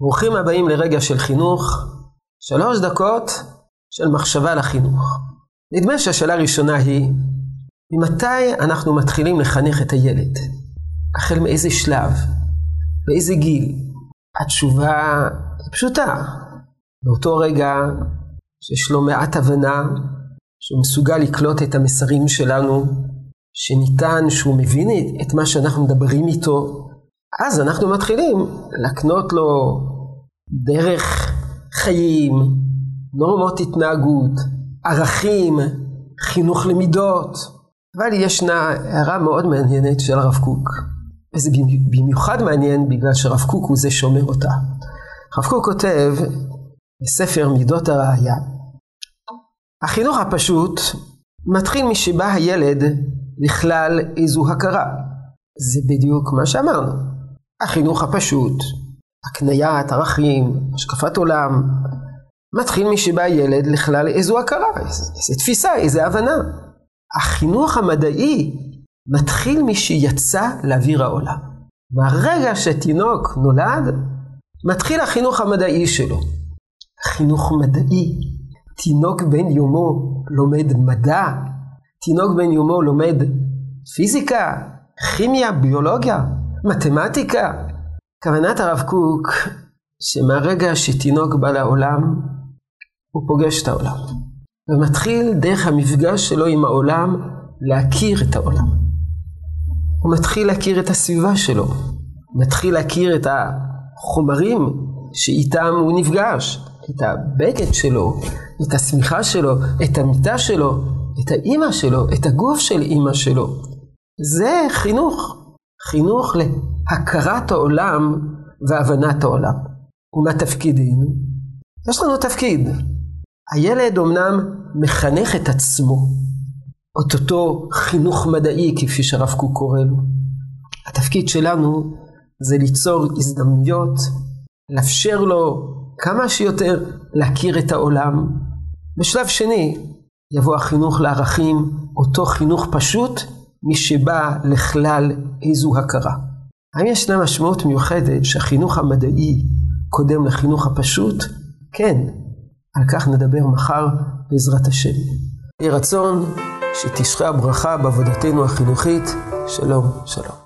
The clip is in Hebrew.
ברוכים הבאים לרגע של חינוך, שלוש דקות של מחשבה לחינוך. נדמה שהשאלה הראשונה היא, ממתי אנחנו מתחילים לחנך את הילד? החל מאיזה שלב? באיזה גיל? התשובה פשוטה. באותו רגע שיש לו מעט הבנה, שהוא מסוגל לקלוט את המסרים שלנו, שניתן, שהוא מבין את מה שאנחנו מדברים איתו, אז אנחנו מתחילים להקנות לו דרך חיים, נורמות התנהגות, ערכים, חינוך למידות. אבל ישנה הערה מאוד מעניינת של הרב קוק, וזה במיוחד מעניין בגלל שהרב קוק הוא זה שאומר אותה. הרב קוק כותב בספר מידות הראייה, החינוך הפשוט מתחיל משבא הילד לכלל איזו הכרה. זה בדיוק מה שאמרנו. החינוך הפשוט, הקניית ערכים, השקפת עולם, מתחיל משבא ילד לכלל איזו הכרה, איזו תפיסה, איזו הבנה. החינוך המדעי מתחיל משיצא לאוויר העולם. מהרגע שתינוק נולד, מתחיל החינוך המדעי שלו. חינוך מדעי. תינוק בן יומו לומד מדע, תינוק בן יומו לומד פיזיקה, כימיה, ביולוגיה, מתמטיקה. כוונת הרב קוק, שמהרגע שתינוק בא לעולם, הוא פוגש את העולם. ומתחיל דרך המפגש שלו עם העולם להכיר את העולם. הוא מתחיל להכיר את הסביבה שלו, מתחיל להכיר את החומרים שאיתם הוא נפגש, את הבגד שלו, את השמיכה שלו, את המיטה שלו, את האימא שלו, את הגוף של אימא שלו. זה חינוך. חינוך להכרת העולם והבנת העולם. ומה תפקידנו? יש לנו תפקיד. הילד אמנם מחנך את עצמו, את אותו חינוך מדעי כפי שהרב קוק קורא לו. התפקיד שלנו זה ליצור הזדמנויות, לאפשר לו כמה שיותר להכיר את העולם. בשלב שני יבוא החינוך לערכים, אותו חינוך פשוט משבא לכלל איזו הכרה. האם ישנה משמעות מיוחדת שהחינוך המדעי קודם לחינוך הפשוט? כן, על כך נדבר מחר בעזרת השם. יהי רצון שתשרה הברכה בעבודתנו החינוכית. שלום, שלום.